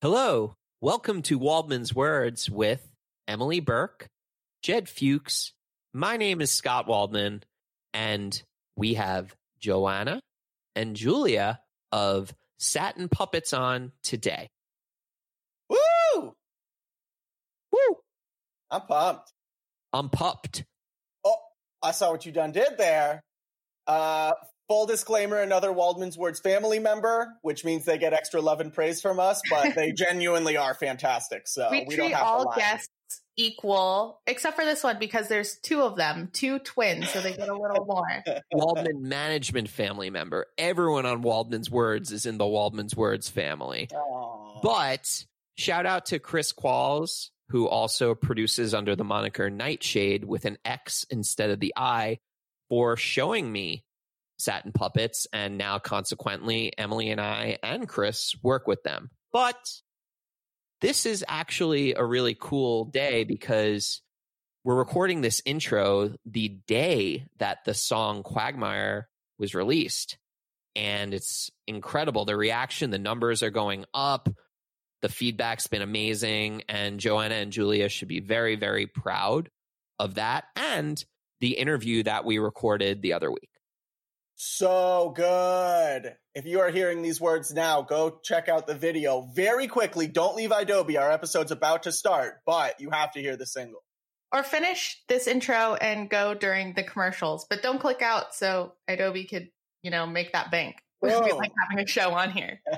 Hello, welcome to Waldman's Words with Emily Burke, Jed Fuchs. My name is Scott Waldman, and we have Joanna and Julia of Satin Puppets on today. Woo! Woo! I'm pumped. I'm pumped. Oh, I saw what you done did there. Uh, full disclaimer, another Waldman's Words family member, which means they get extra love and praise from us, but they genuinely are fantastic. So we, we, treat don't have to all lie. guests equal, except for this one because there's two of them, two twins, so they get a little more. Waldman management family member. Everyone on Waldman's Words is in the Waldman's Words family. Aw. But shout out to Chris Qualls, who also produces under the moniker Nightshade with an X instead of the I, for showing me satin puppets. And now, consequently, Emily and I and Chris work with them. But this is actually a really cool day because we're recording this intro the day that the song Quagmire was released. And it's incredible. The reaction, the numbers are going up. The feedback's been amazing. And Joanna and Julia should be very, very proud of that and the interview that we recorded the other week. So good. If you are hearing these words now, go check out the video very quickly. Don't leave Adobe. Our episode's about to start, but you have to hear the single. Or finish this intro and go during the commercials, but don't click out so Adobe could, you know, make that bank. It would be like having a show on here.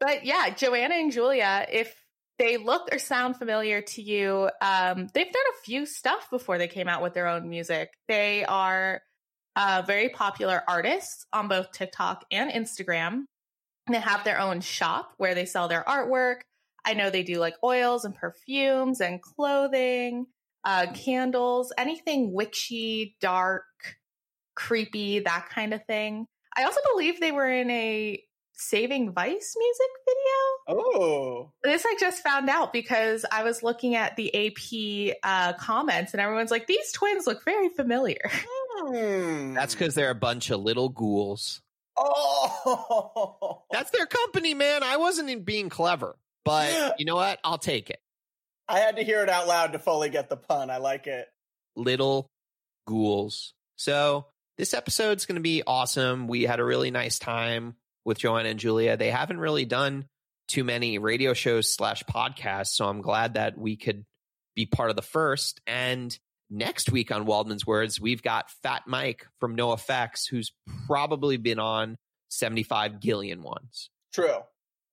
But yeah, Joanna and Julia, if they look or sound familiar to you, um, they've done a few stuff before they came out with their own music. They are uh, very popular artists on both TikTok and Instagram. They have their own shop where they sell their artwork. I know they do like oils and perfumes and clothing, uh, candles, anything witchy, dark, creepy, that kind of thing. I also believe they were in a Saving Vice music video. oh, This I just found out because I was looking at the AP uh, comments and everyone's like, these twins look very familiar. Hmm. That's because they're a bunch of little ghouls. oh. That's their company, man. I wasn't in being clever, but you know what? I'll take it. I had to hear it out loud to fully get the pun. I like it. little ghouls. So this episode's going to be awesome. We had a really nice time with Joanna and Julia. They haven't really done too many radio shows slash podcasts, so I'm glad that we could be part of the first. And next week on Waldman's Words, we've got Fat Mike from NOFX, who's probably been on 75 gillion ones. True.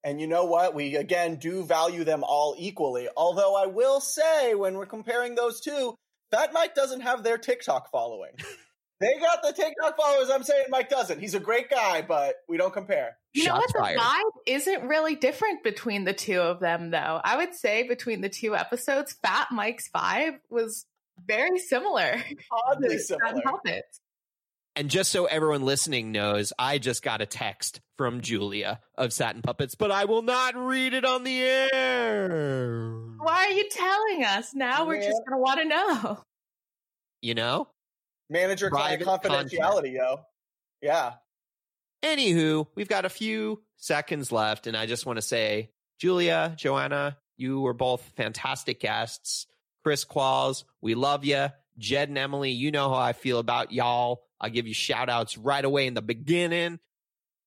And you know what? We again do value them all equally. Although I will say, when we're comparing those two, Fat Mike doesn't have their TikTok following. they got the TikTok followers. I'm saying Mike doesn't. He's a great guy, but we don't compare. You know Shots what? fired. The vibe isn't really different between the two of them, though. I would say between the two episodes, Fat Mike's vibe was very similar. Oddly to Satin similar. Puppets. And just so everyone listening knows, I just got a text from Julia of Satin Puppets, but I will not read it on the air. Why are you telling us? Now we're just going to want to know. You know? Manager client Private confidentiality, yo. Yeah. Anywho, we've got a few seconds left, and I just want to say, Julia, Joanna, you were both fantastic guests. Chris Qualls, we love you. Jed and Emily, you know how I feel about y'all. I'll give you shout outs right away in the beginning.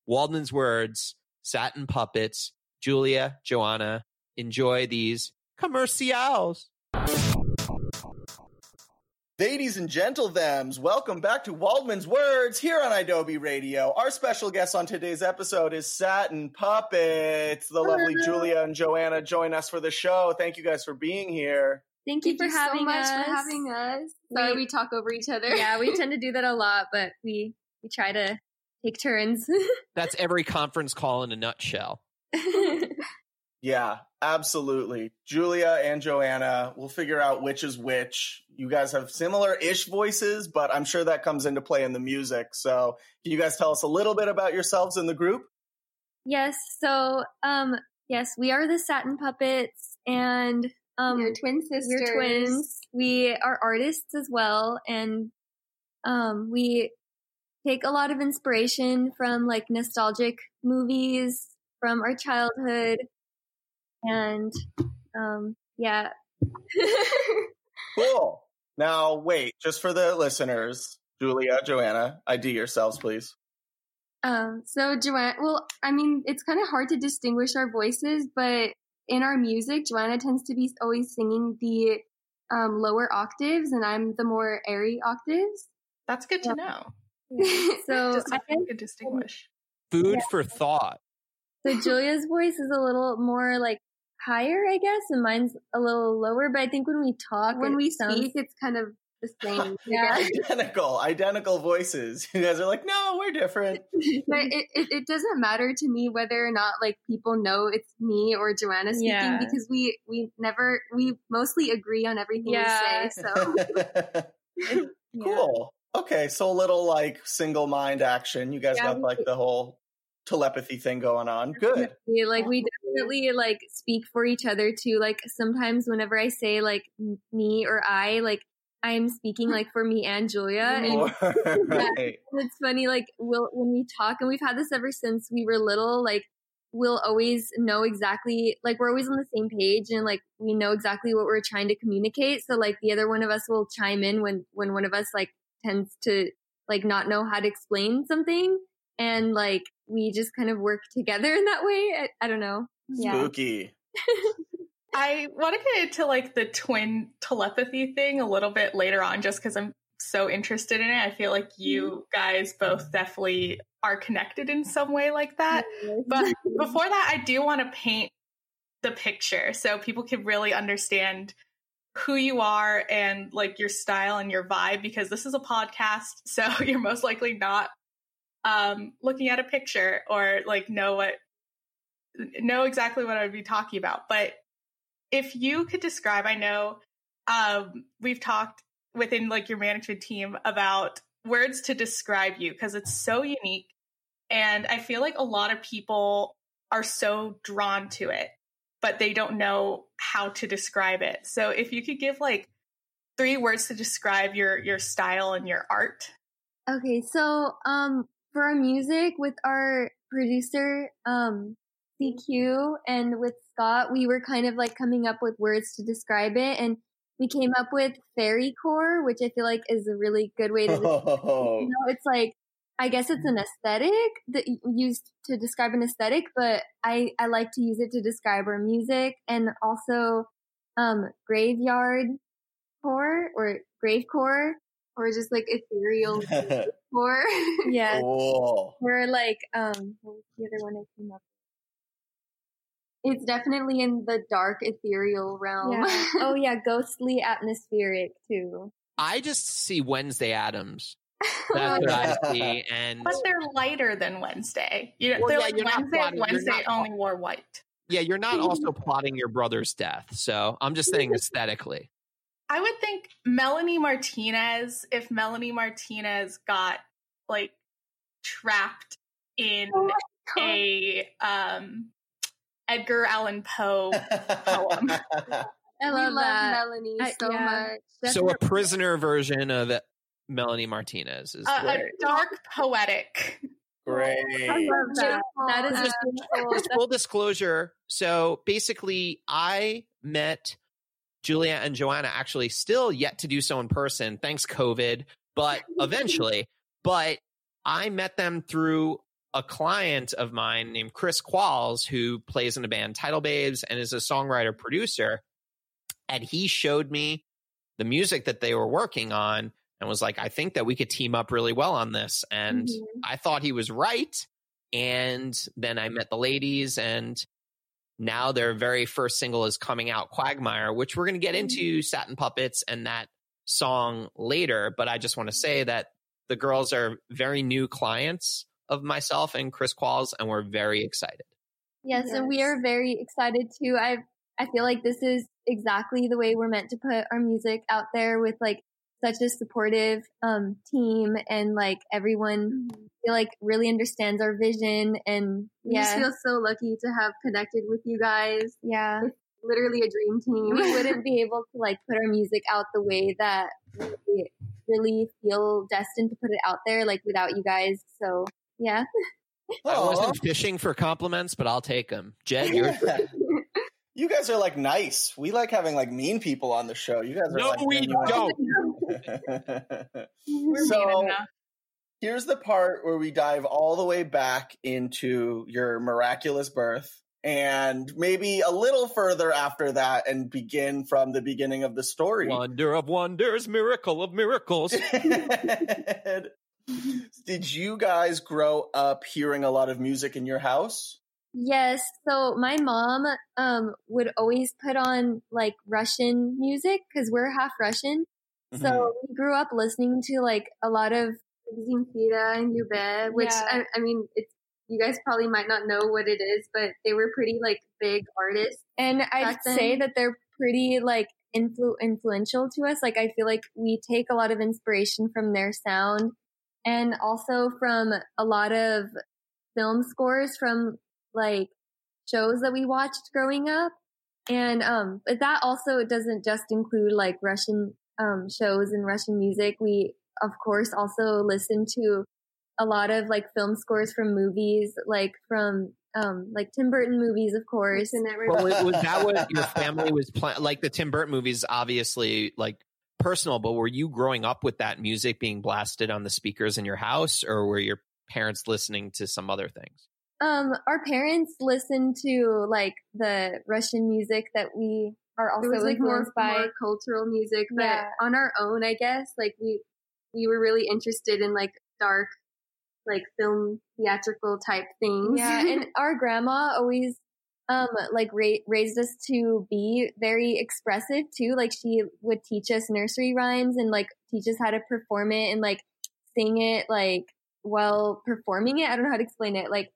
Waldman's words, satin puppets, Julia, Joanna, enjoy these commercials. Ladies and gentlethems, welcome back to Waldman's Words here on Adobe Radio. Our special guest on today's episode is Satin Puppets. The lovely Julia and Joanna join us for the show. Thank you guys for being here. Thank, Thank you you for having so much us. for having us. Sorry, We- we, talk over each other. yeah, we tend to do that a lot, but we we try to take turns. That's every conference call in a nutshell. Yeah, absolutely. Julia and Joanna, we'll figure out which is which. You guys have similar ish voices, but I'm sure that comes into play in the music. So, can you guys tell us a little bit about yourselves in the group? yes, so um yes, we are the Satin Puppets and um Your twin sisters. we're twins. We are artists as well and um we take a lot of inspiration from like nostalgic movies from our childhood and um, yeah. Cool. Now, wait, just for the listeners, Julia, Joanna, ID yourselves, please. Um, so Joanna, well, I mean, it's kind of hard to distinguish our voices, but in our music, Joanna tends to be always singing the um, lower octaves, and I'm the more airy octaves. That's good to know. So Just I so guess distinguish. Food Yeah. for thought. so Julia's voice is a little more like higher, I guess, and mine's a little lower. But I think when we talk, when it we sounds, speak, it's kind of the same. Yeah. Identical, identical voices. You guys are like, no, we're different. but it, it, it doesn't matter to me whether or not like people know it's me or Joanna speaking Yeah. because we we never we mostly agree on everything Yeah. we say. So yeah. cool. Okay, so a little like single mind action. You guys Yeah, got we- like the whole telepathy thing going on. Good. We, like we definitely like speak for each other too. Like sometimes whenever I say like me or I, like I'm speaking like for me and Julia, and Right. it's funny. Like we'll when we talk, and we've had this ever since we were little. Like we'll always know exactly. Like we're always on the same page, and like we know exactly what we're trying to communicate. So like the other one of us will chime in when when one of us like tends to like not know how to explain something, and like we just kind of work together in that way. I, I don't know. Yeah. I want to get into like the twin telepathy thing a little bit later on, just because I'm so interested in it. I feel like you guys both definitely are connected in some way like that. But before that, I do want to paint the picture so people can really understand who you are and like your style and your vibe because this is a podcast so you're most likely not um looking at a picture or like know what know exactly what I would be talking about but if you could describe I know um we've talked within like your management team about words to describe you because it's so unique and I feel like a lot of people are so drawn to it but they don't know how to describe it. So if you could give like three words to describe your your style and your art. Okay, so um for our music with our producer um CQ and with Scott, we were kind of like coming up with words to describe it and we came up with fairycore, which I feel like is a really good way to Oh, you know, it's like I guess it's an aesthetic that used to describe an aesthetic, but I I like to use it to describe our music and also um graveyard core or grave core or just like ethereal core. Yeah, cool. we're like um what was the other one I came up it's definitely in the dark ethereal realm. Yeah. oh yeah, ghostly atmospheric too. I just see Wednesday Addams. That's what I see. And But they're lighter than Wednesday. You know, Well, they're yeah, like you're not Wednesday. plotting- you're Wednesday only wore white. yeah, you're not also plotting your brother's death. So I'm just saying aesthetically. I would think Melanie Martinez, if Melanie Martinez got like trapped in Oh a um Edgar Allan Poe poem. I we love, love that. Melanie I- so yeah. much. So a prisoner version of Melanie Martinez is Uh, a dark poetic. Great. I love that. That is just beautiful. just full disclosure. So basically, I met Julia and Joanna actually still yet to do so in person, thanks COVID, but eventually. But I met them through a client of mine named Chris Qualls, who plays in a band Title Babes and is a songwriter producer. And he showed me the music that they were working on and was like, I think that we could team up really well on this. And Mhm. I thought he was right. And then I met the ladies, and now their very first single is coming out, Quagmire, which we're going to get into Satin Puppets and that song later. But I just want to say that the girls are very new clients of myself and Chris Qualls, and we're very excited. Yes, and we are very excited too. I I feel like this is exactly the way we're meant to put our music out there with like such a supportive um team and like everyone feel like really understands our vision and We just feel so lucky to have connected with you guys. yeah Literally a dream team. we wouldn't be able to like put our music out the way that we really feel destined to put it out there like without you guys. So yeah. I wasn't fishing for compliments, but I'll take them. Jed, you're You guys are like nice. We like having like mean people on the show. You guys are No, like we don't. We're So- Here's the part where we dive all the way back into your miraculous birth and maybe a little further after that and begin from the beginning of the story. Wonder of wonders, miracle of miracles. Did you guys grow up hearing a lot of music in your house? Yes. So my mom um would always put on like Russian music because we're half Russian. Mm-hmm. So we grew up listening to like a lot of Zemfira and Yube, which Yeah. I, I mean, it's you guys probably might not know what it is, but they were pretty like big artists. and I'd then? say that they're pretty like influ- influential to us. Like I feel like we take a lot of inspiration from their sound and also from a lot of film scores from like shows that we watched growing up. And um but that also doesn't just include like Russian um shows and Russian music. We of course also listen to a lot of like film scores from movies, like from um like Tim Burton movies, of course. Cartoon Network. Well, was, was that what your family was playing? Like the Tim Burton movies, obviously, like personal. But were you growing up with that music being blasted on the speakers in your house, or were your parents listening to some other things? Um, our parents listened to like the Russian music that we are it also was like more, influenced by. more cultural music, but Yeah. on our own, I guess. Like we we were really interested in like dark, like film theatrical type things. Yeah, and our grandma always um like ra- raised us to be very expressive too. Like she would teach us nursery rhymes and like teach us how to perform it and like sing it like while performing it. I don't know how to explain it. Like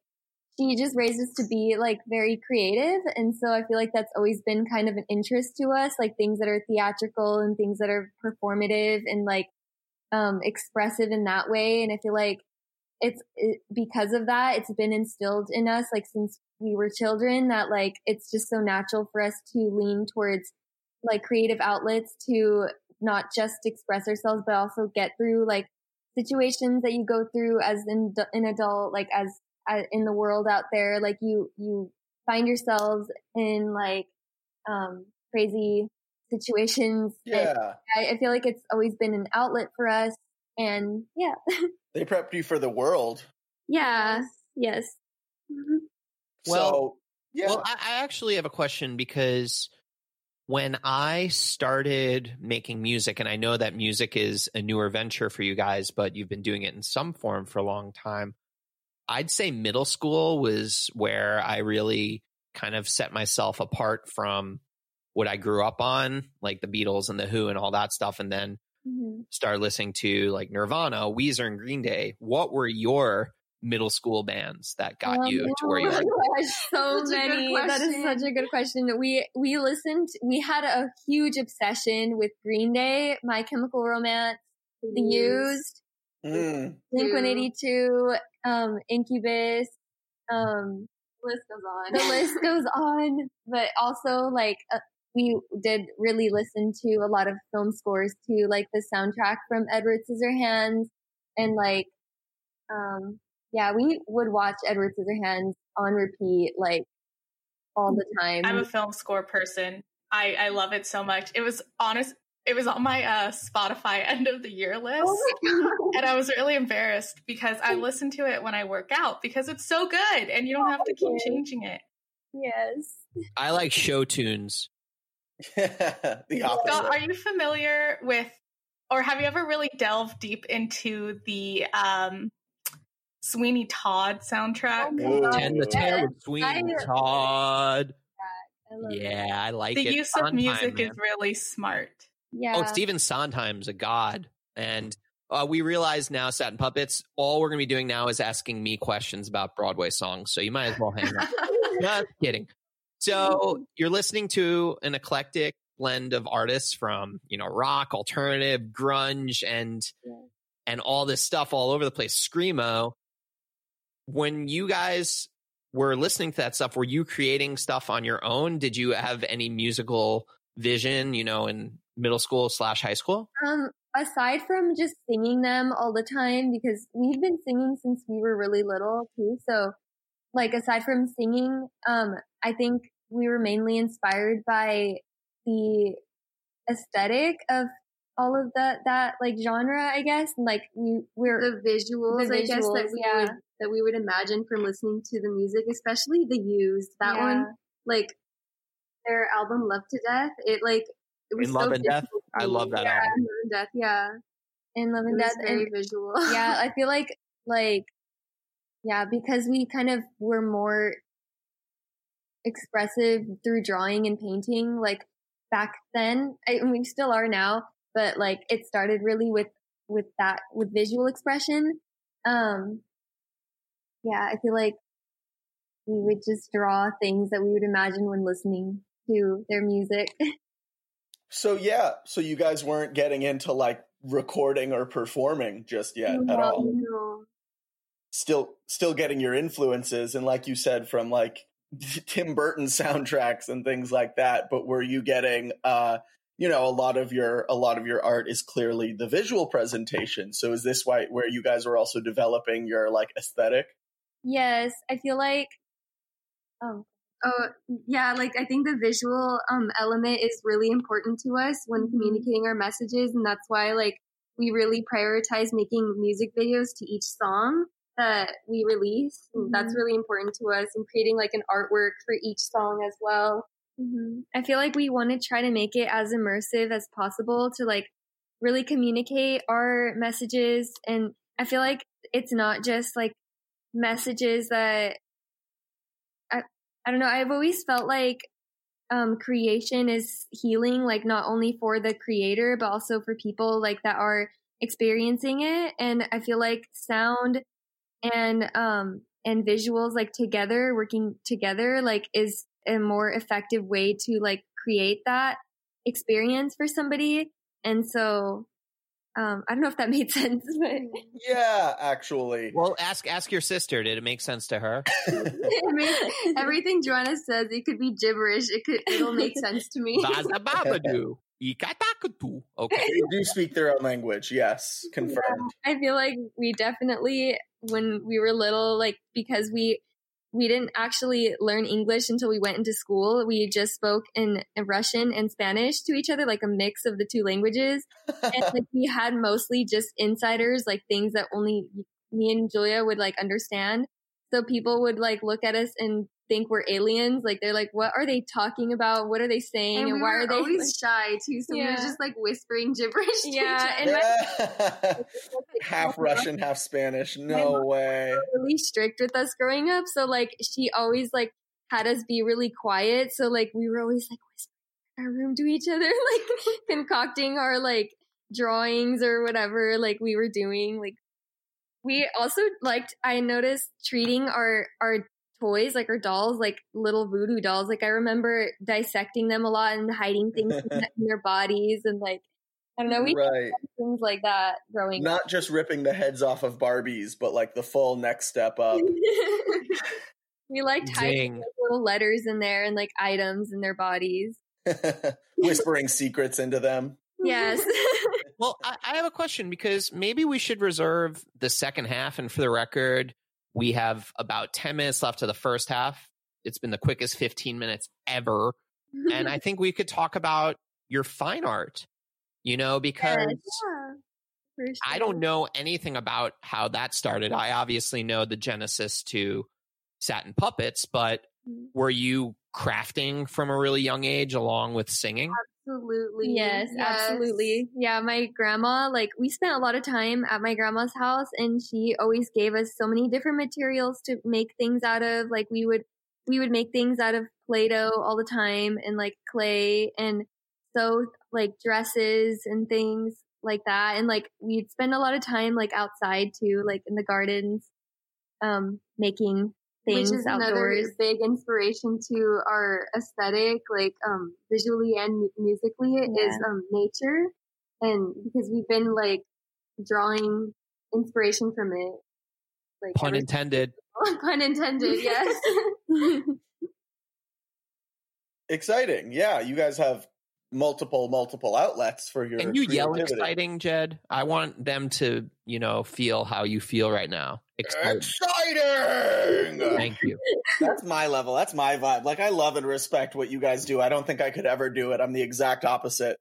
she just raised us to be like very creative and so I feel like that's always been kind of an interest to us, like things that are theatrical and things that are performative and like um expressive in that way and I feel like it's it, because of that it's been instilled in us like since we were children that like it's just so natural for us to lean towards like creative outlets to not just express ourselves but also get through like situations that you go through as an, an adult like as, as in the world out there. Like you you find yourselves in like um crazy situations. Yeah. I, I feel like it's always been an outlet for us. And yeah. They prepped you for the world. yeah. Yes Well- so, yeah. Well, I, I actually have a question because when I started making music, and I know that music is a newer venture for you guys, but you've been doing it in some form for a long time. I'd say middle school was where I really kind of set myself apart from what I grew up on, like the Beatles and the Who and all that stuff, and then Mhm. started listening to like Nirvana, Weezer, and Green Day. What were your middle school bands that got Um, you to where you oh are? gosh, so Such a many. That is such a good question. We we listened. We had a huge obsession with Green Day, My Chemical Romance, The Used, Mm. Blink Two. One Eighty Two, um, Incubus. Um, list goes on. the list goes on. But also, like, uh, we did really listen to a lot of film scores too, like the soundtrack from Edward Scissorhands, and like, um, yeah, we would watch Edward Scissorhands on repeat, like all the time. I'm a film score person. I, I love it so much. It was honest. It was on my uh, Spotify end of the year list. oh and I was really embarrassed because I listen to it when I work out because it's so good and you don't have to keep changing it. Yes. I like show tunes. the opposite. Scott, are you familiar with, or have you ever really delved deep into the um, Sweeney Todd soundtrack? Oh my Ten the yes. Tail with Sweeney I- Todd. I love it. Yeah, I like the it. use of music man. is really smart. Yeah. Oh, Stephen Sondheim's a god. And uh, we realize now, Satin Puppets, all we're going to be doing now is asking me questions about Broadway songs. So you might as well hang up. Not kidding. So you're listening to an eclectic blend of artists from, you know, rock, alternative, grunge, and Yeah. and all this stuff all over the place. Screamo. When you guys were listening to that stuff, were you creating stuff on your own? Did you have any musical vision, you know, in middle school slash high school? Um, aside from just singing them all the time, because we've been singing since we were really little too. So, like, aside from singing, um, I think we were mainly inspired by the aesthetic of all of that that like genre, I guess. And, like we we're the visuals, The I guess that we yeah. would that we would imagine from listening to the music, especially the used. That Yeah. one, like their album "Love to Death," it like it was In so Love and Death? I love that yeah, album. in Love and Death, yeah, in Love it and was Death. very And visual. yeah, I feel like like yeah, because we kind of were more expressive through drawing and painting like back then. I, and we still are now, but like it started really with with that with visual expression. Um yeah, I feel like we would just draw things that we would imagine when listening to their music. So yeah, so you guys weren't getting into like recording or performing just yet at all. No. Still still getting your influences and like you said from like Tim Burton soundtracks and things like that, but were you getting uh you know a lot of your a lot of your art is clearly the visual presentation. So is this why where you guys were also developing your like aesthetic? yes, I feel like um Oh yeah, like I think the visual um element is really important to us when Mhm. communicating our messages, and that's why like we really prioritize making music videos to each song that we release. And That's really important to us, and creating like an artwork for each song as well. Hmm I feel like we want to try to make it as immersive as possible to like really communicate our messages. And I feel like it's not just like messages that I, I don't know. I've always felt like um, creation is healing, like not only for the creator, but also for people like that are experiencing it. And I feel like sound and, um, and visuals like together, working together, like is a more effective way to like create that experience for somebody. And so, um, I don't know if that made sense, but Yeah, actually. Well, ask ask your sister. Did it make sense to her? I mean, everything Joanna says, it could be gibberish. It could, it'll make sense to me. Bazababadu. Ikatakatu. Okay. They do speak their own language, yes. Confirmed. I feel like we definitely, when we were little, like because we we didn't actually learn English until we went into school. We just spoke in, Russian and Spanish to each other, like a mix of the two languages. and like we had mostly just insiders, like things that only me and Julia would like understand. So people would like look at us and think we're aliens. Like they're like, what are they talking about? What are they saying? and And, we why were are they always like- shy too, so we were Yeah. just like whispering gibberish. to Yeah, each and other. my- half Russian, half Spanish. No way. really strict with us growing up. So like she always like had us be really quiet. So like we were always like whispering in our room to each other, like concocting our like drawings or whatever like we were doing. Like we also liked I noticed treating our our toys, like our dolls, like little voodoo dolls. Like I remember dissecting them a lot and hiding things in their bodies and like I don't know, we did right. things like that growing up. Not just ripping the heads off of Barbies, but like the full next step up. we liked hiding Ding. like, little letters in there and like items in their bodies. Whispering secrets into them. Yes. Well, I, I have a question because maybe we should reserve the second half. And for the record, we have about 10 minutes left to the first half. It's been the quickest 15 minutes ever. And I think we could talk about your fine art, you know, because Yeah, for I don't know anything about how that started. I obviously know the genesis to Satin Puppets, but Mm. were you crafting from a really young age along with singing? Absolutely. Yes, absolutely. Yeah, my grandma, like, we spent a lot of time at my grandma's house, and she always gave us so many different materials to make things out of. Like, we would we would make things out of Play-Doh all the time, and like clay, and so like dresses and things like that. And like, we'd spend a lot of time like outside too, like in the gardens, um, making things Which is outdoors. another big inspiration to our aesthetic, like um visually and mu- musically, is um nature, and because we've been like drawing inspiration from it, like Pun ever- intended. pun intended, yes. Exciting. Yeah, you guys have multiple multiple outlets for your Can you yell exciting, Jed? I want them to, you know, feel how you feel right now. Exciting. Exciting! Thank you. That's my level. That's my vibe. Like I love and respect what you guys do. I don't think I could ever do it. I'm the exact opposite.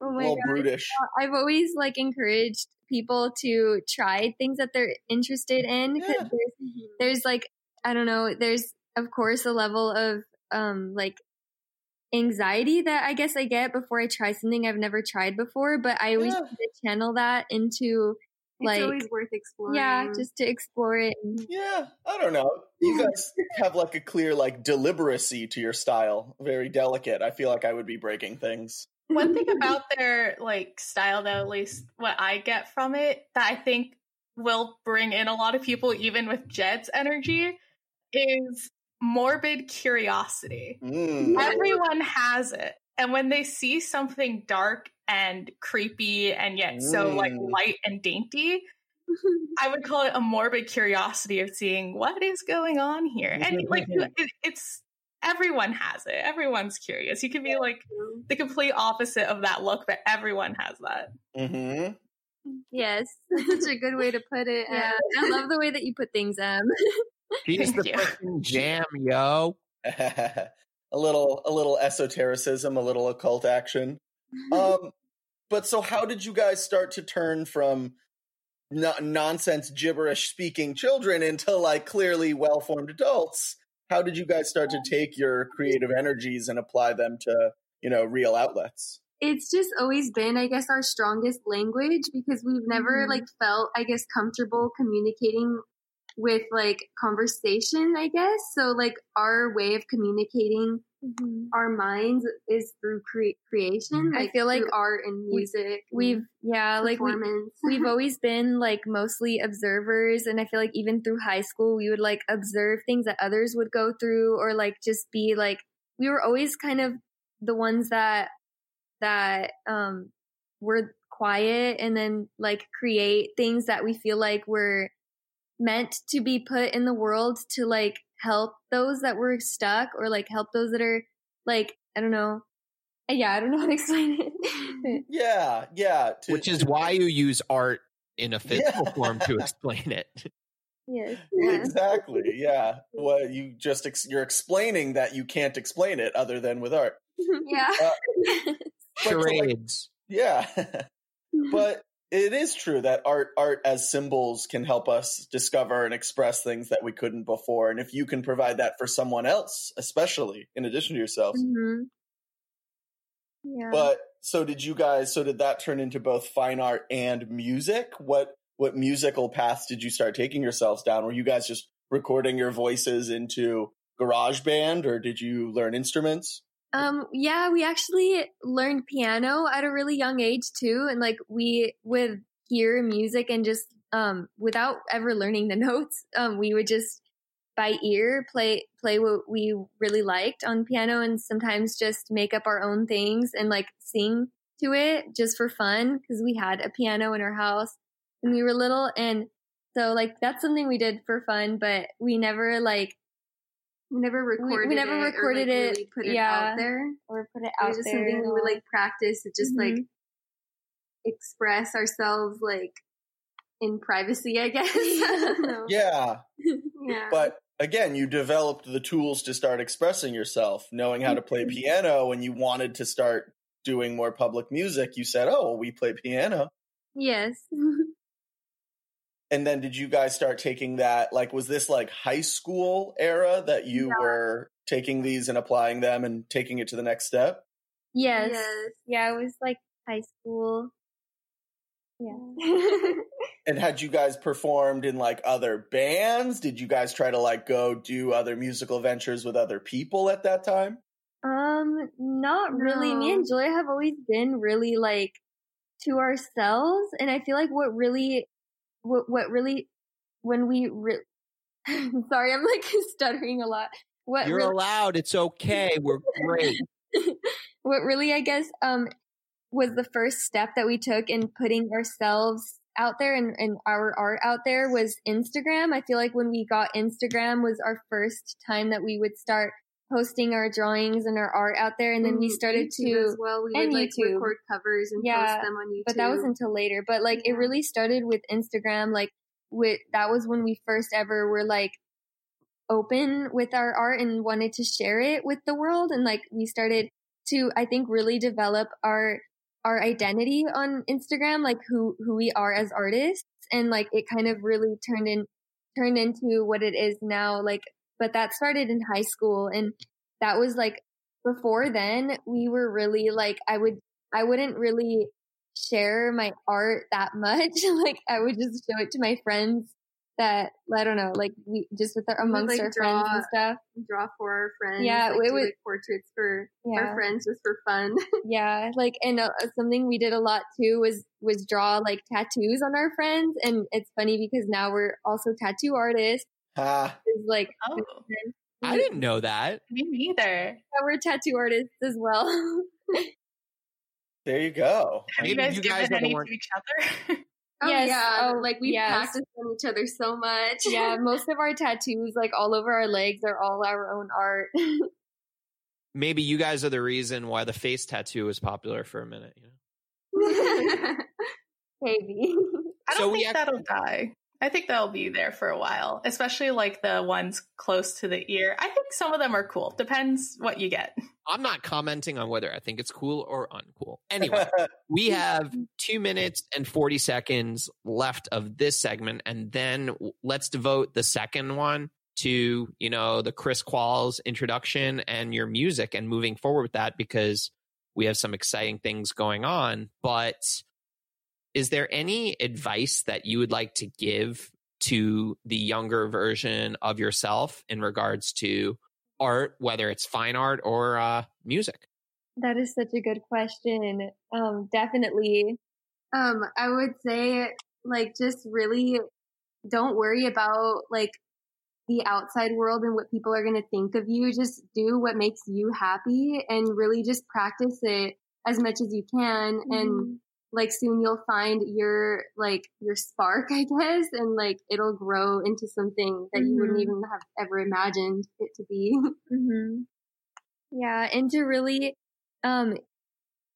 Oh A my little god. brutish. I've always like encouraged people to try things that they're interested in Yeah. there's, there's like I don't know, there's of course a level of um like anxiety that I guess I get before I try something I've never tried before, but I always Yeah. channel that into It's like always worth exploring. yeah, just to explore it. Yeah, I don't know. You guys have like a clear like deliberacy to your style. Very delicate. I feel like I would be breaking things. One thing about their like style, though, at least what I get from it, that I think will bring in a lot of people, even with Jed's energy, is morbid curiosity. Mm. Everyone has it, and when they see something dark and creepy and yet so like Mm. light and dainty, I would call it a morbid curiosity of seeing what is going on here. And like it, it's everyone has it. Everyone's curious. You can be like the complete opposite of that look, but everyone has that. hmm yes. That's such a good way to put it. Yeah. Uh, I love the way that you put things, Em. She's the freaking jam, yo. a little a little esotericism, a little occult action. Um, but so how did you guys start to turn from no- nonsense gibberish speaking children into like clearly well formed adults? How did you guys start to take your creative energies and apply them to you know real outlets? it's just always been, I guess, our strongest language because we've never Mhm. like felt, I guess, comfortable communicating with like conversation, I guess. So like our way of communicating our minds is through cre- creation. I feel like art and music. We've yeah, like we we've always been like mostly observers and i feel like even through high school we would like observe things that others would go through or like just be like we were always kind of the ones that that um were quiet and then like create things that we feel like were meant to be put in the world to like help those that were stuck or like help those that are like i don't know uh, yeah i don't know how to explain it Yeah, yeah. to- Which is why you use art in a physical Yeah. form to explain it. yes exactly. Yeah. Well, you just ex- you're explaining that you can't explain it other than with art. yeah. Uh, but so, like, Charades. Yeah. but it is true that art art as symbols can help us discover and express things that we couldn't before. And if you can provide that for someone else, especially in addition to yourselves. hmm Yeah. But so did you guys so did that turn into both fine art and music? What what musical paths did you start taking yourselves down? Were you guys just recording your voices into GarageBand or did you learn instruments? Um, yeah, we actually learned piano at a really young age too. And like we would hear music and just, um, without ever learning the notes, um, we would just by ear play, play what we really liked on piano and sometimes just make up our own things and like sing to it just for fun because we had a piano in our house when we were little. And so like that's something we did for fun, but we never like We never recorded it. we never it or, recorded like, it, really put it yeah. out there. or put it It out was just there. something we would like practice to just like Mhm. express ourselves like in privacy, I guess. I. Yeah. yeah. But again, you developed the tools to start expressing yourself, knowing how to play piano when you wanted to start doing more public music. You said, "Oh, we play piano." Yes. And then did you guys start taking that like was this like high school era that you were taking these and applying them and taking it to the next step? Yes. Yes. Yeah, it was like high school. Yeah. And had you guys performed in like other bands? Did you guys try to like go do other musical ventures with other people at that time? Um, not really. Me and Julia have always been really like to ourselves, and I feel like what really, what what really, when we, re- sorry, I'm like stuttering a lot. What You're really, allowed. It's okay. We're great. what really, I guess, um, was the first step that we took in putting ourselves out there and, and our art out there was Instagram. I feel like when we got Instagram was our first time that we would start posting our drawings and our art out there, and then we Mm, started YouTube to as well. We and would like YouTube. record covers and Yeah, post them on YouTube. but that was until later. But like it really started with Instagram. Like with that was when we first ever were like open with our art and wanted to share it with the world. And like we started to, I think, really develop our our identity on Instagram, like who who we are as artists, and like it kind of really turned in turned into what it is now. Like, but that started in high school, and that was like before then we were really like I would I wouldn't really share my art that much. like I would just show it to my friends that I don't know, like we just with our, amongst like, our friends and draw- stuff. draw for our friends. Yeah, like, it was- like portraits for Yeah. our friends just for fun. Yeah, like and uh, something we did a lot too was was draw like tattoos on our friends, and it's funny because now we're also tattoo artists. Ha. Is like Oh, I didn't know that. me neither. yeah, we're tattoo artists as well. There you go. Have you Maybe guys you guys given are any to each other? Oh Yes, yeah, oh, like we yes. practiced on each other so much. yeah, most of our tattoos, like all over our legs, are all our own art. Maybe you guys are the reason why the face tattoo was popular for a minute. You know? Maybe. I don't So we think act- that'll die. I think they'll be there for a while, especially like the ones close to the ear. I think some of them are cool. Depends what you get. I'm not commenting on whether I think it's cool or uncool. Anyway, we have two minutes and 40 seconds left of this segment, and then let's devote the second one to, you know, the Chris Qualls introduction and your music and moving forward with that because we have some exciting things going on. But is there any advice that you would like to give to the younger version of yourself in regards to art, whether it's fine art or uh, music? that is such a good question. Um, definitely. Um, I would say like just really don't worry about like the outside world and what people are going to think of you. Just do what makes you happy and really just practice it as much as you can and like soon you'll find your like your spark, I guess, and like it'll grow into something that you wouldn't Mhm. even have ever imagined it to be. hmm Yeah, and to really um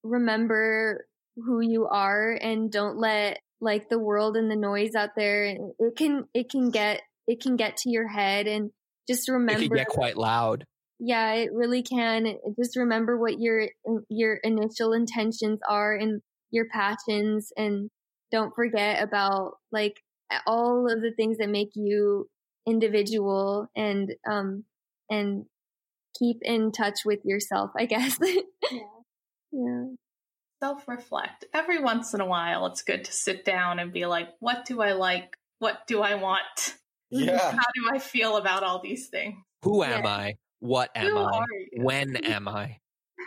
remember who you are and don't let like the world and the noise out there it can it can get it can get to your head and just remember It remember could get quite loud. yeah it really can just remember what your your initial intentions are and your passions and don't forget about like all of the things that make you individual and um and keep in touch with yourself i guess yeah Self reflect. Every once in a while, it's good to sit down and be like, what do I like? What do I want? Yeah. How do I feel about all these things? Who Yeah. am I? What am Who I? When am I?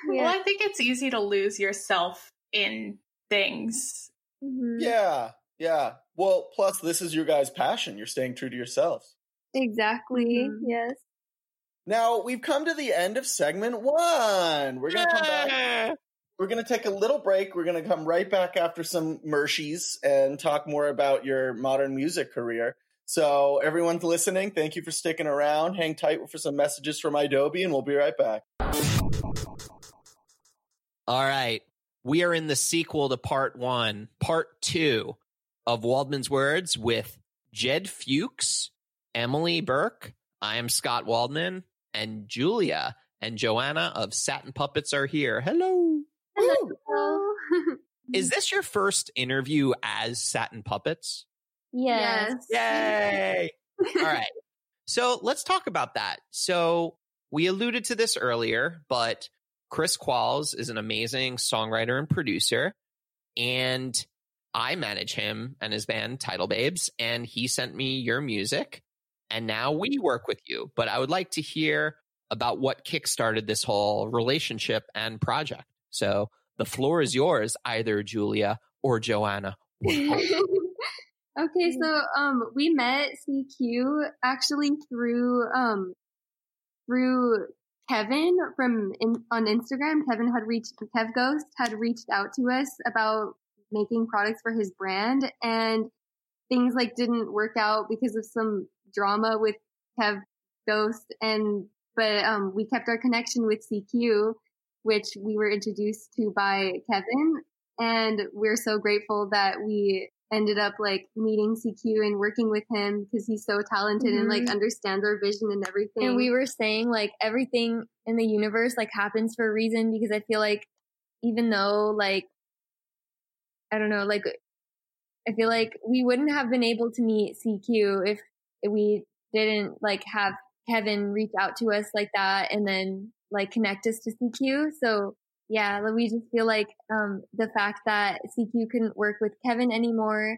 Well, I think it's easy to lose yourself in things. Mhm. Yeah. Yeah. Well, plus this is your guys' passion. You're staying true to yourselves. exactly Mhm. yes Now we've come to the end of segment one. We're gonna come back. We're gonna take a little break. We're gonna come right back after some Mershies and talk more about your modern music career. So everyone's listening. Thank you for sticking around. Hang tight for some messages from Adobe, and we'll be right back. All right. We are in the sequel to part one, part two of Waldman's Words with Jed Fuchs, Emily Burke. I am Scott Waldman, and Julia and Joanna of Satin Puppets are here. Hello. Hello. Is this your first interview as Satin Puppets? yes Yay! All right. So let's talk about that. So we alluded to this earlier, but Chris Qualls is an amazing songwriter and producer. And I manage him and his band, Title Babes, and he sent me your music. And now we work with you. But I would like to hear about what kickstarted this whole relationship and project. So the floor is yours, either Julia or Joanna. or okay, so um we met CQ actually through um through Kevin from in, on Instagram. Kevin had reached Kev Ghost had reached out to us about making products for his brand and things like didn't work out because of some drama with Kev Ghost and but um, we kept our connection with CQ, which we were introduced to by Kevin, and we're so grateful that we ended up like meeting CQ and working with him because he's so talented mm-hmm. and like mm-hmm. understands our vision and everything. And we were saying like everything in the universe like happens for a reason because I feel like even though like I don't know, like I feel like we wouldn't have been able to meet CQ if we didn't like have Kevin reach out to us like that and then like connect us to CQ. So yeah, we just feel like um, the fact that CQ couldn't work with Kevin anymore,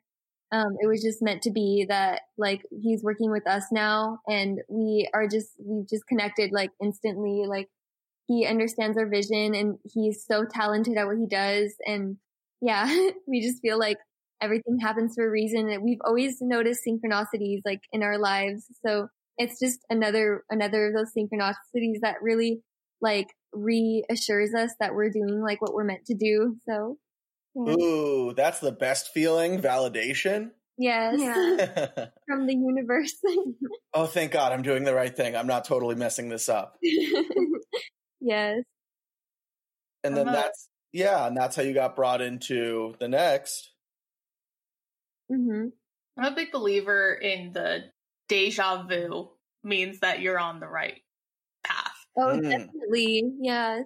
um, it was just meant to be that like he's working with us now, and we are just we've just connected like instantly. Like he understands our vision, and he's so talented at what he does, and yeah, we just feel like everything happens for a reason. We've always noticed synchronicities like in our lives, so it's just another another of those synchronicities that really like reassures us that we're doing like what we're meant to do. So, yeah. ooh, that's the best feeling validation. Yes, yeah. from the universe. oh, thank God, I'm doing the right thing. I'm not totally messing this up. yes. And then uh-huh. that's yeah, and that's how you got brought into the next. Mm-hmm. I'm a big believer in the deja vu means that you're on the right path. Oh, mm. definitely. Yeah.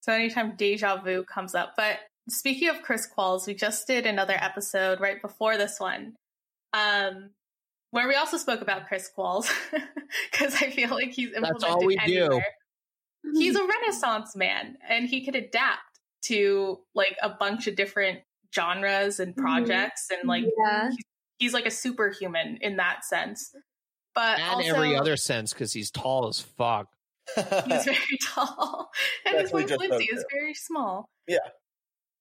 So anytime deja vu comes up. But speaking of Chris Qualls, we just did another episode right before this one. Um, where we also spoke about Chris Qualls because I feel like he's implemented That's all we anywhere. do. He's a renaissance man and he could adapt to like a bunch of different genres and mm-hmm. projects mm-hmm. and like yeah. he's, he's, like a superhuman in that sense. But and also, every other sense because he's tall as fuck he's very tall, and his wife Lindsay is very small. Yeah.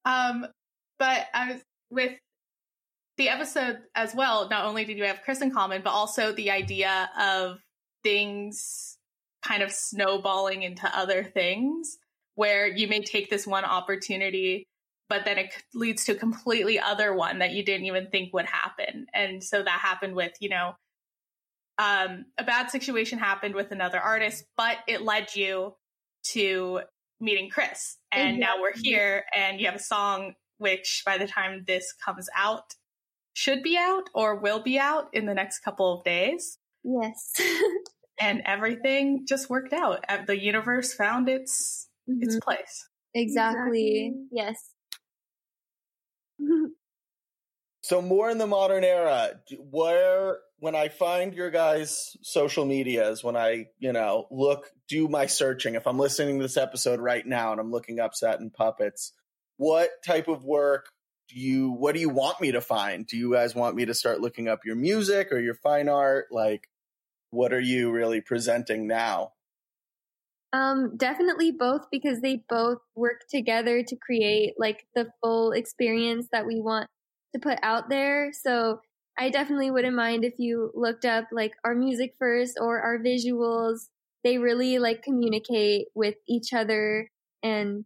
Um, but I was with the episode as well. Not only did you have Chris in common, but also the idea of things kind of snowballing into other things, where you may take this one opportunity but then it leads to a completely other one that you didn't even think would happen. And so that happened with, you know, um, a bad situation happened with another artist, but it led you to meeting Chris. And mm-hmm. now we're here, and you have a song which, by the time this comes out, should be out or will be out in the next couple of days. Yes. and everything just worked out. The universe found its mm-hmm. its place. Exactly. exactly. Yes. so more in the modern era, where when I find your guys' social medias, when I, you know, look, do my searching, if I'm listening to this episode right now and I'm looking up Satin Puppets, what type of work do you, what do you want me to find? Do you guys want me to start looking up your music or your fine art? Like, what are you really presenting now? Um, definitely both because they both work together to create like the full experience that we want to put out there. So I definitely wouldn't mind if you looked up like our music first or our visuals. They really like communicate with each other and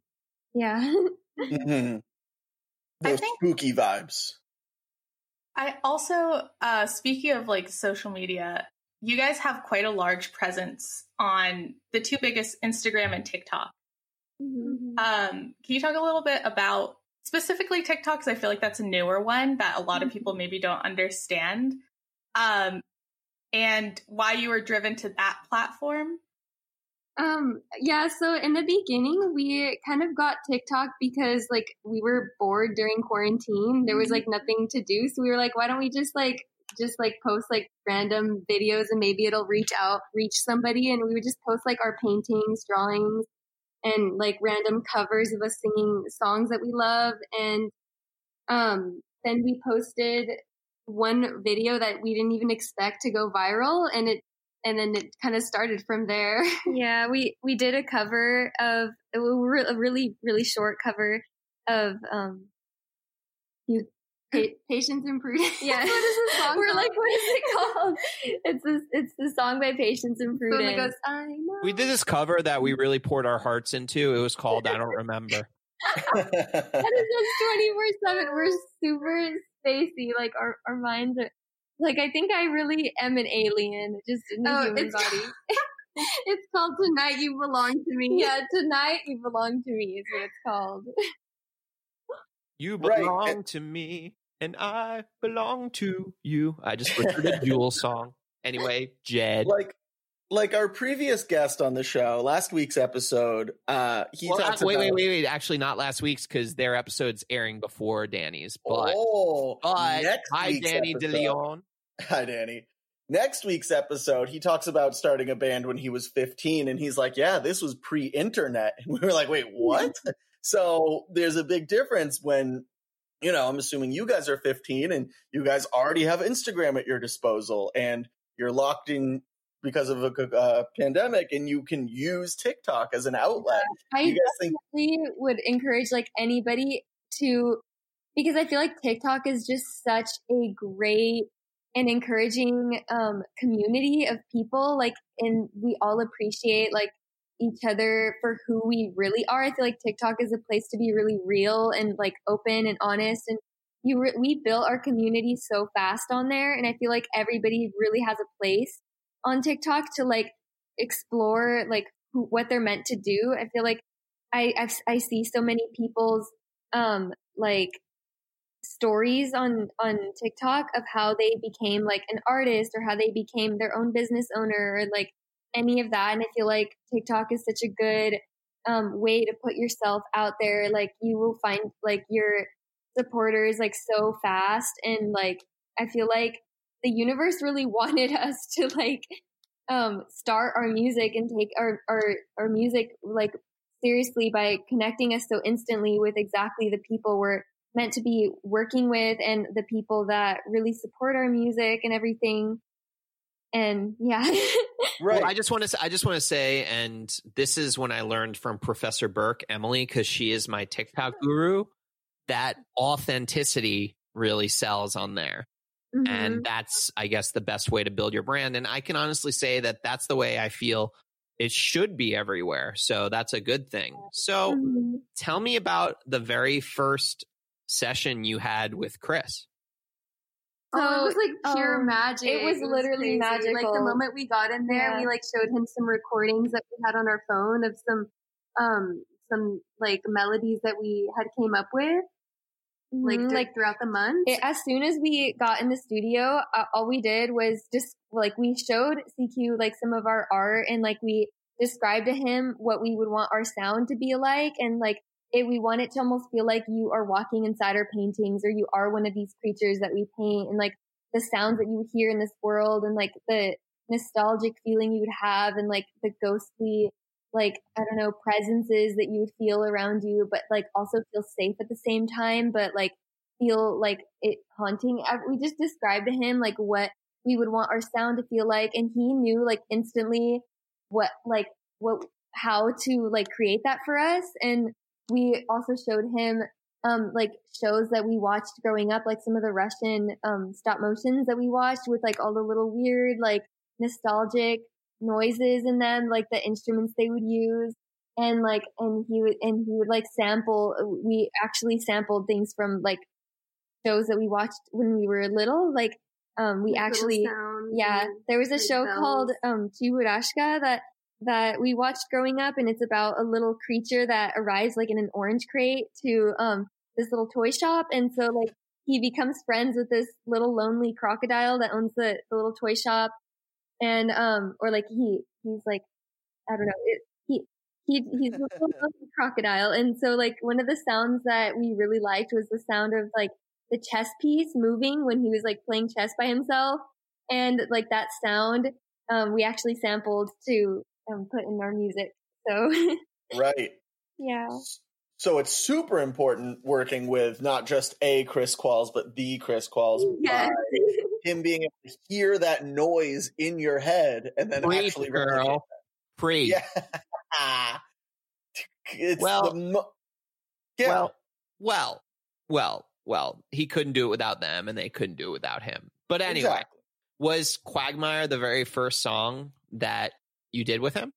yeah. mm-hmm. Those think, spooky vibes. I also, uh, speaking of like social media, you guys have quite a large presence on the two biggest Instagram and TikTok. Mm-hmm. Um, can you talk a little bit about specifically TikTok, because I feel like that's a newer one that a lot of people mm-hmm. maybe don't understand. Um, and why you were driven to that platform. Um, yeah, so in the beginning, we kind of got TikTok because like we were bored during quarantine. There was like mm-hmm. nothing to do. So we were like, why don't we just like, just like post like random videos and maybe it'll reach out, reach somebody. And we would just post like our paintings, drawings, and like random covers of us singing songs that we love. And um, then we posted one video that we didn't even expect to go viral, and it and then it kind of started from there. yeah, we we did a cover of a really really short cover of um you Pa- Patience and Prudence. Yeah. what is the song? We're like, what is it called? it's this, it's the song by Patience and Prudence. Goes, I know. We did this cover that we really poured our hearts into. It was called I Don't Remember. that is just 24 7. We're super spacey. Like, our, our minds are. Like, I think I really am an alien, just in a oh, human body. it's called Tonight You Belong to Me. Yeah, tonight you belong to me is what it's called. You Right. belong to me, and I belong to you. I just butchered a Jewel song. Anyway, Jed. like like our previous guest on the show, last week's episode, uh he Well, talks uh, wait, about wait, wait, wait. Actually, not last week's because their episode's airing before Danny's. But, oh, but next hi, Danny episode- DeLeon. Hi, Danny. Next week's episode, he talks about starting a band when he was 15, and he's like, Yeah, this was pre internet. And we were like, Wait, what? So there's a big difference when, you know, I'm assuming you guys are 15 and you guys already have Instagram at your disposal and you're locked in because of a uh, pandemic and you can use TikTok as an outlet. I You guys think would encourage like anybody to because I feel like TikTok is just such a great and encouraging um community of people like and we all appreciate like each other for who we really are. I feel like TikTok is a place to be really real and like open and honest and you re- we built our community so fast on there and I feel like everybody really has a place on TikTok to like explore like who, what they're meant to do. I feel like I I've, I see so many people's um like stories on on TikTok of how they became like an artist or how they became their own business owner or like any of that and I feel like TikTok is such a good um way to put yourself out there like you will find like your supporters like so fast and like I feel like the universe really wanted us to like um start our music and take our our our music like seriously by connecting us so instantly with exactly the people we're meant to be working with and the people that really support our music and everything and yeah right. Well, I just want to. I just want to say, and this is when I learned from Professor Burke, Emily, because she is my TikTok guru. That authenticity really sells on there, Mhm. and that's, I guess, the best way to build your brand. And I can honestly say that that's the way I feel it should be everywhere. So that's a good thing. So Mhm. tell me about the very first session you had with Chris. Oh, it was like pure um, magic. it was literally crazy. Like the moment we got in there, Yeah. we like showed him some recordings that we had on our phone of some, um, some like melodies that we had came up with, like Mhm. like throughout the month. it, as soon as we got in the studio, uh, all we did was just like we showed CQ like some of our art and like we described to him what we would want our sound to be like and like it, we want it to almost feel like you are walking inside our paintings or you are one of these creatures that we paint and like the sounds that you hear in this world and like the nostalgic feeling you would have and like the ghostly like I don't know presences that you would feel around you but like also feel safe at the same time but like feel like it haunting. We just described to him like what we would want our sound to feel like, and he knew like instantly what like what how to like create that for us. And we also showed him um like shows that we watched growing up, like some of the Russian um stop motions that we watched with like all the little weird like nostalgic noises in them, like the instruments they would use and like and he would and he would like sample we actually sampled things from like shows that we watched when we were little like um we Like, actually yeah there was a show called bells. um Cheburashka that that we watched growing up and it's about a little creature that arrives like in an orange crate to um this little toy shop and so like he becomes friends with this little lonely crocodile that owns the, the little toy shop and um or like he he's like I don't know it, he he he's a little crocodile and so like one of the sounds that we really liked was the sound of like the chess piece moving when he was like playing chess by himself and like that sound um we actually sampled to um, put in our music so Right. yeah So it's super important working with not just a Chris Qualls, but the Chris Qualls. Yes. Him being able to hear that noise in your head and then Preach, actually girl. Pre. Yeah. it's Well- the mo- yeah. Well, well, well, well, he couldn't do it without them and they couldn't do it without him. But anyway, Exactly. was Quagmire the very first song that you did with him?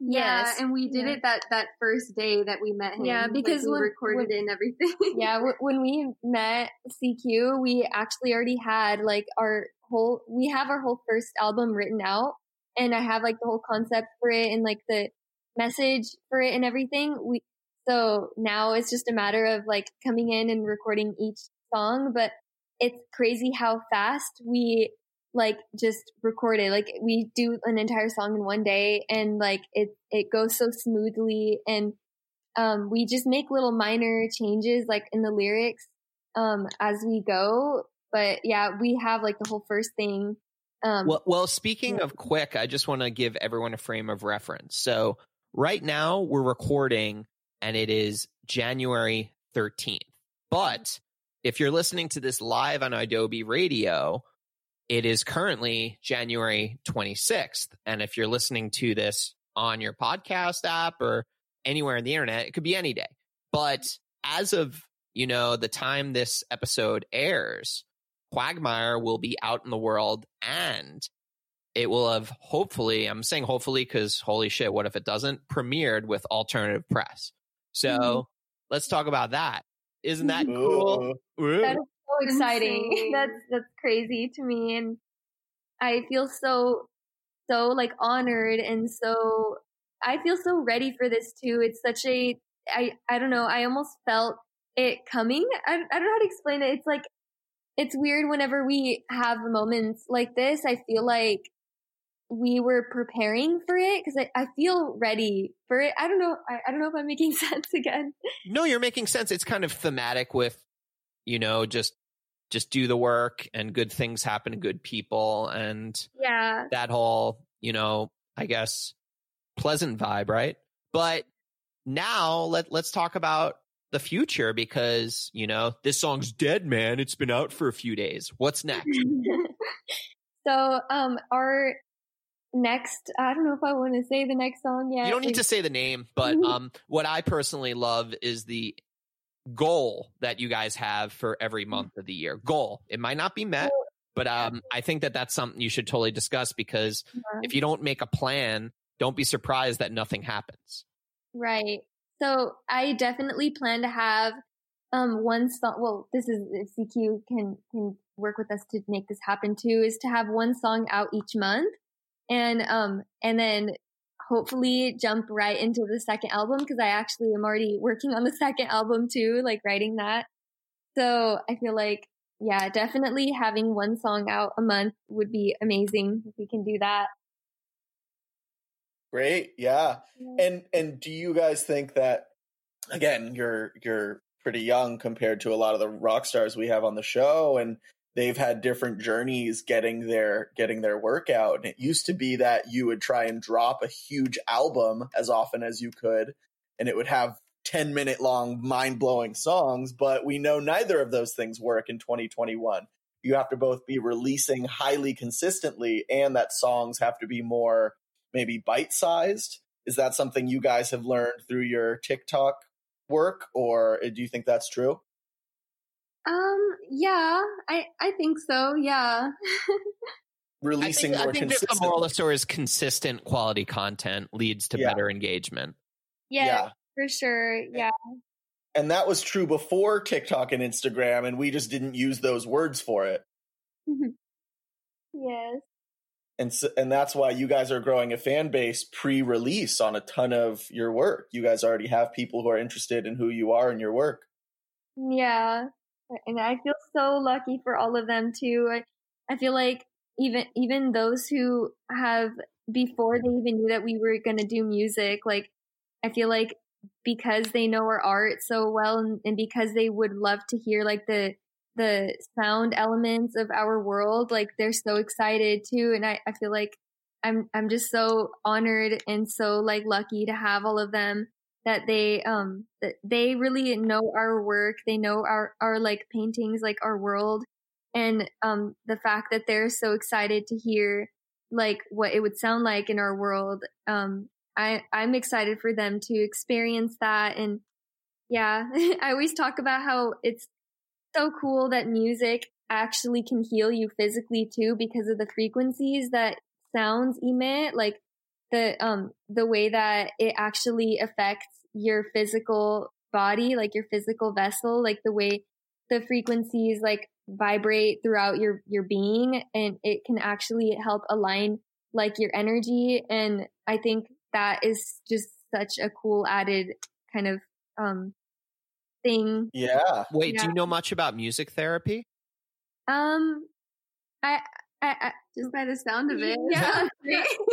Yeah, yes and we did Yeah. it that that first day that we met him. Yeah, Like, because we when- recorded when- it and everything. yeah w- when we met cq we actually already had like our whole we have our whole first album written out and I have like the whole concept for it and like the message for it and everything. We so now it's just a matter of like coming in and recording each song, but it's crazy how fast we like just record it. Like we do an entire song in one day and like it it goes so smoothly and um we just make little minor changes like in the lyrics um as we go. But yeah, we have like the whole first thing. Um Well, well, speaking of quick, I just want to give everyone a frame of reference. So right now we're recording and it is January 13th. But if you're listening to this live on Adobe Radio, it is currently January 26th. And if you're listening to this on your podcast app or anywhere on the internet, it could be any day. But as of, you know, the time this episode airs, Quagmire will be out in the world and it will have hopefully, I'm saying hopefully because holy shit, what if it doesn't? Premiered with alternative press. So Mhm. let's talk about that. Isn't that Ooh. cool? Ooh. That is so exciting. Insane. That's that's crazy to me, and I feel so so like honored and so I feel so ready for this too. It's such a I I don't know. I almost felt it coming. I I don't know how to explain it. It's like it's weird whenever we have moments like this. I feel like we were preparing for it because I, I feel ready for it. I don't know. I, I don't know if I'm making sense again. No, you're making sense. It's kind of thematic with, you know, just just do the work and good things happen to good people and Yeah. that whole, you know, I guess pleasant vibe, right? But now let let's talk about the future because, you know, this song's dead, man. It's been out for a few days. What's next? so um our next i don't know if i want to say the next song yet You don't need to say the name, but um what I personally love is the goal that you guys have for every month of the year. Goal. It might not be met, but um I think that that's something you should totally discuss because yeah, if you don't make a plan, don't be surprised that nothing happens. right so i definitely plan to have um one song well this is if cq can can work with us to make this happen too is to have one song out each month and um and then hopefully jump right into the second album because i actually am already working on the second album too like writing that so i feel like yeah definitely having one song out a month would be amazing if we can do that Great. Yeah. And and do you guys think that again, you're you're pretty young compared to a lot of the rock stars we have on the show and they've had different journeys getting their getting their work out. And it used to be that you would try and drop a huge album as often as you could and it would have 10 minute long mind blowing songs, but we know neither of those things work in 2021. You have to both be releasing highly consistently and that songs have to be more maybe bite sized. Is that something you guys have learned through your TikTok work or uh, do you think that's true? Um, yeah, I I think so. Yeah. I Releasing think, I think just the consistently. moral of the story is consistent quality content leads to Yeah. better engagement. yeah, yeah. for sure yeah And that was true before TikTok and Instagram and we just didn't use those words for it. yes and so, and that's why you guys are growing a fan base pre-release on a ton of your work. You guys already have people who are interested in who you are and your work. Yeah. And I feel so lucky for all of them too. I, I feel like even even those who have before they even knew that we were going to do music, like I feel like because they know our art so well and, and because they would love to hear like the the sound elements of our world, like they're so excited too. And I, I feel like I'm I'm just so honored and so like lucky to have all of them that they um that they really know our work they know our our like paintings like our world and um the fact that they're so excited to hear like what it would sound like in our world um i i'm excited for them to experience that and yeah i always talk about how it's so cool that music actually can heal you physically too because of the frequencies that sounds emit like the um the way that it actually affects your physical body like your physical vessel like the way the frequencies like vibrate throughout your your being and it can actually help align like your energy. And I think that is just such a cool added kind of um thing. Yeah. Wait, do you know much about music therapy? Um, I, I, I Just by the sound of it. yeah.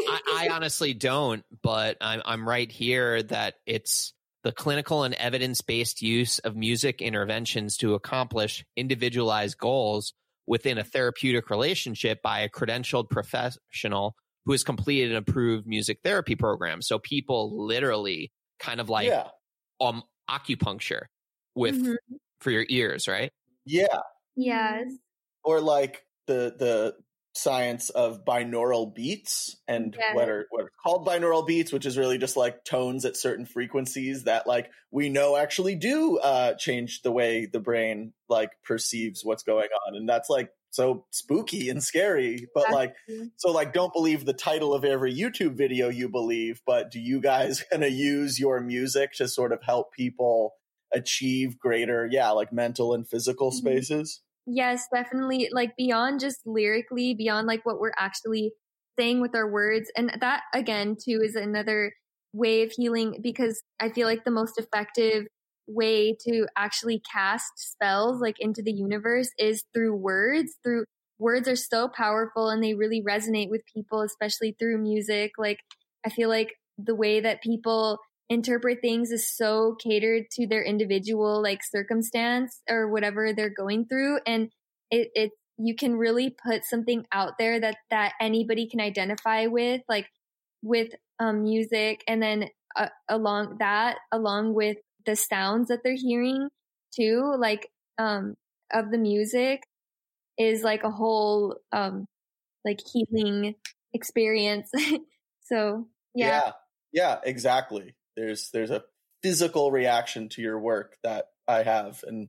I, I honestly don't, but I'm I'm right here that it's the clinical and evidence based use of music interventions to accomplish individualized goals within a therapeutic relationship by a credentialed professional who has completed an approved music therapy program. So people literally kind of like yeah. um acupuncture with Mhm. for your ears, right? Yeah. yes. Or like the the science of binaural beats and Yeah. what are what are called binaural beats, which is really just like tones at certain frequencies that like we know actually do uh change the way the brain like perceives what's going on. And that's like so spooky and scary. But like so like don't believe the title of every YouTube video you believe, but do you guys gonna use your music to sort of help people achieve greater, yeah, like mental and physical Mhm. spaces? Yes, definitely. Like beyond just lyrically, beyond like what we're actually saying with our words. And that again, too, is another way of healing because I feel like the most effective way to actually cast spells like into the universe is through words. Through words are so powerful and they really resonate with people, especially through music. Like I feel like the way that people interpret things is so catered to their individual like circumstance or whatever they're going through and it it you can really put something out there that that anybody can identify with like with um music and then uh, along that along with the sounds that they're hearing too like um of the music is like a whole um like healing experience. So yeah, yeah. Yeah exactly there's there's a physical reaction to your work that i have and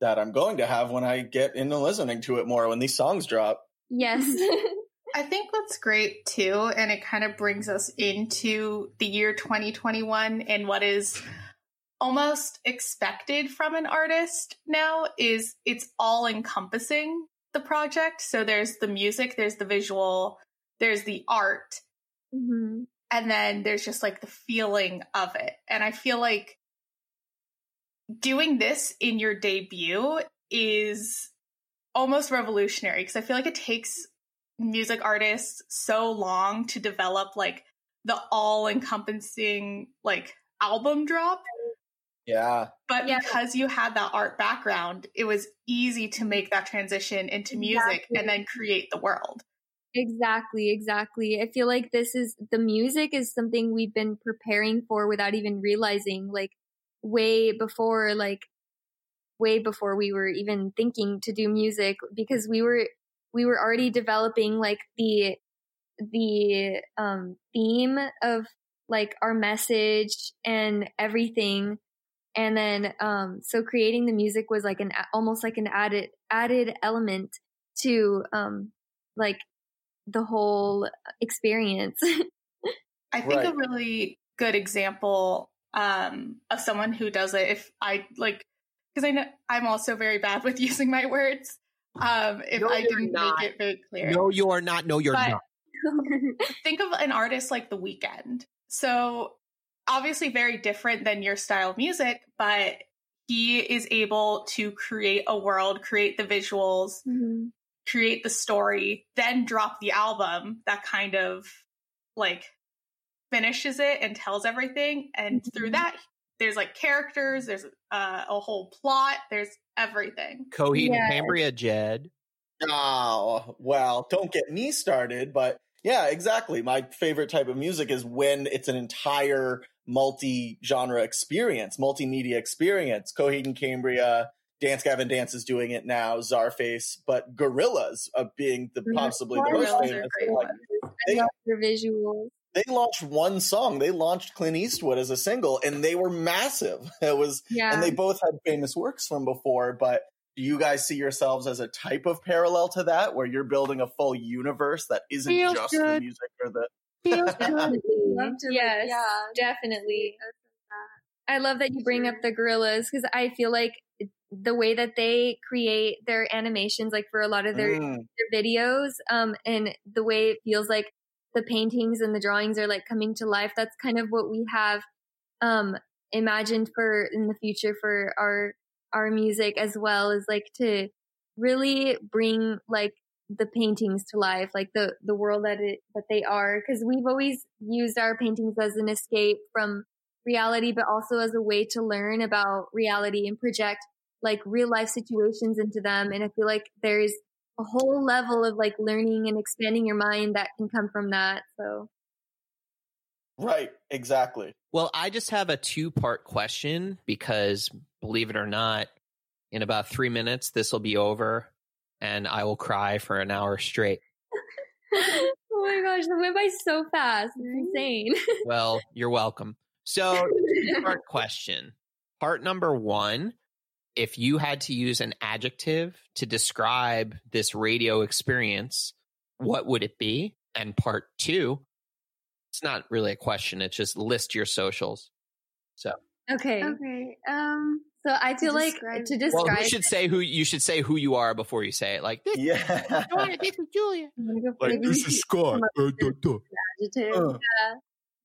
that i'm going to have when i get into listening to it more when these songs drop yes I think that's great too. And it kind of brings us into the year 2021 and what is almost expected from an artist now is it's all encompassing the project. So there's the music, there's the visual, there's the art, hmm and then there's just like the feeling of it. And I feel like doing this in your debut is almost revolutionary because I feel like it takes music artists so long to develop like the all encompassing like album drop. yeah But Yeah. because you had that art background, it was easy to make that transition into music Exactly. and then create the world. Exactly, exactly. I feel like this is the music is something we've been preparing for without even realizing, like way before, like way before we were even thinking to do music because we were we were already developing like the the um theme of like our message and everything and then um so creating the music was like an almost like an added added element to um like the whole experience. I think a really good example um, of someone who does it, if I like, because I know I'm also very bad with using my words. Um, if No, I didn't not. make it very clear, No, you are not. No, you're But- not. think of an artist like The Weeknd. So obviously very different than your style of music, but he is able to create a world, create the visuals, Mhm. Create the story, then drop the album that kind of like finishes it and tells everything. And through Mhm. that, there's like characters, there's uh, a whole plot, there's everything. Coheed Yeah. and Cambria, Jed. Oh, well, don't get me started, but yeah, exactly. My favorite type of music is when it's an entire multi-genre experience, multimedia experience. Coheed and Cambria, Dance Gavin Dance is doing it now, Czarface, but Gorillaz uh, being the Mhm. possibly the most famous. Like, They- love visuals. they launched one song. They launched Clint Eastwood as a single, and they were massive. It was Yeah. and they both had famous works from before but do you guys see yourselves as a type of parallel to that where you're building a full universe that isn't Feels just the music or the definitely. Love to, like, yes, yeah. definitely. I love that you bring up the Gorillaz because I feel like the way that they create their animations, like for a lot of their, Mm, their videos, um, and the way it feels like the paintings and the drawings are like coming to life. That's kind of what we have um imagined for in the future for our our music as well is like to really bring like the paintings to life, like the the world that it that they are. Because we've always used our paintings as an escape from reality, but also as a way to learn about reality and project like real life situations into them. And I feel like there's a whole level of like learning and expanding your mind that can come from that. So Right, exactly. Well, I just have a two part question because believe it or not, in about three minutes, this will be over and I will cry for an hour straight. oh my gosh, that went by so fast. It's mm-hmm. insane. well, you're welcome. So, part question. Part number one if you had to use an adjective to describe this radio experience, what would it be? And part two, it's not really a question, it's just list your socials. So, okay. Okay. Um, so I feel like to describe. well, you should say who you should say who you are before you say it. Like, this, Yeah. this is Julia. I'm gonna go for Like, this is Scott. adjective. Uh.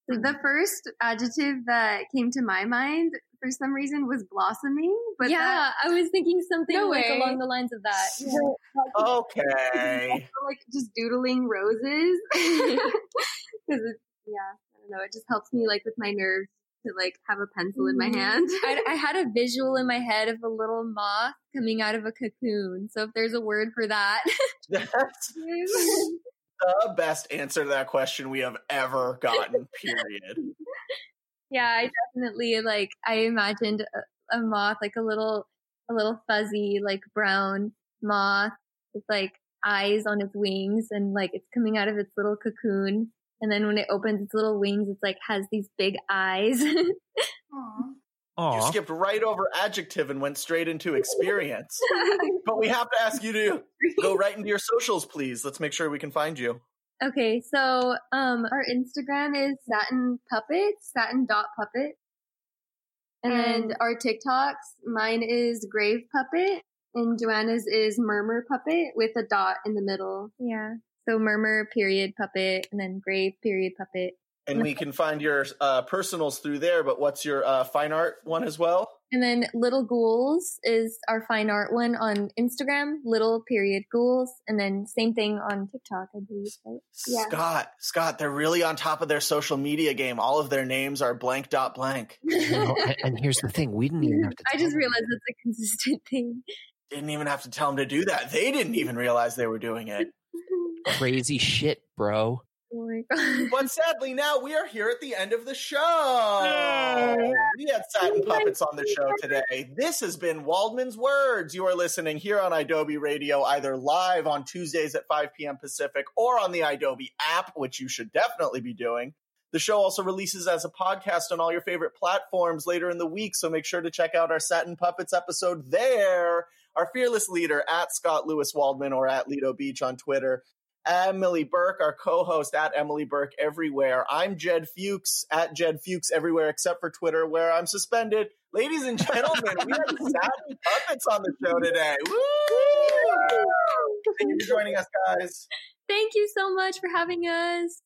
the first adjective that came to my mind for some reason was blossoming, but yeah, that, I was thinking something No like along the lines of that. Yeah. Okay. like just doodling roses because it, yeah, I don't know. It just helps me like with my nerves to like have a pencil in my Mhm. hand. I, I had a visual in my head of a little moth coming out of a cocoon. So if there's a word for that, That's the best answer to that question we have ever gotten, period. Yeah, I definitely like. I imagined a, a moth, like a little, a little fuzzy, like brown moth with like eyes on its wings, and like it's coming out of its little cocoon. And then when it opens its little wings, it's like has these big eyes. You skipped right over adjective and went straight into experience. But we have to ask you to go right into your socials, please. Let's make sure we can find you. Okay, so um, Our Instagram is satin puppet, satin dot puppet. And And- then our TikToks, mine is grave puppet and Joanna's is murmur puppet with a dot in the middle. yeah, so murmur period puppet, and then grave period puppet. And we can find your uh, personals through there, but what's your uh, fine art one as well? And then Little Ghouls is our fine art one on Instagram, Little period Ghouls, and then same thing on TikTok, I believe. Right? Yeah. Scott, Scott, they're really on top of their social media game. All of their names are blank dot blank. No, and, and here's the thing: we didn't even have to. I just them. realized it's a consistent thing. Didn't even have to tell them to do that. They didn't even realize they were doing it. crazy shit, bro. Oh my god. But sadly, now we are here at the end of the show. We had Satin Puppets on the show today. This has been Waldman's Words. You are listening here on Adobe Radio, either live on Tuesdays at 5 p.m. Pacific or on the Adobe app, which you should definitely be doing. The show also releases as a podcast on all your favorite platforms later in the week, so make sure to check out our Satin Puppets episode there. Our fearless leader at Scott Lewis Waldman or at Lido Beach on Twitter. Emily Burke, our co-host at Emily Burke everywhere. I'm Jed Fuchs at Jed Fuchs everywhere except for Twitter, where I'm suspended. Ladies and gentlemen, we have Satin Puppets on the show today. Woo! Thank you for joining us, guys. Thank you so much for having us.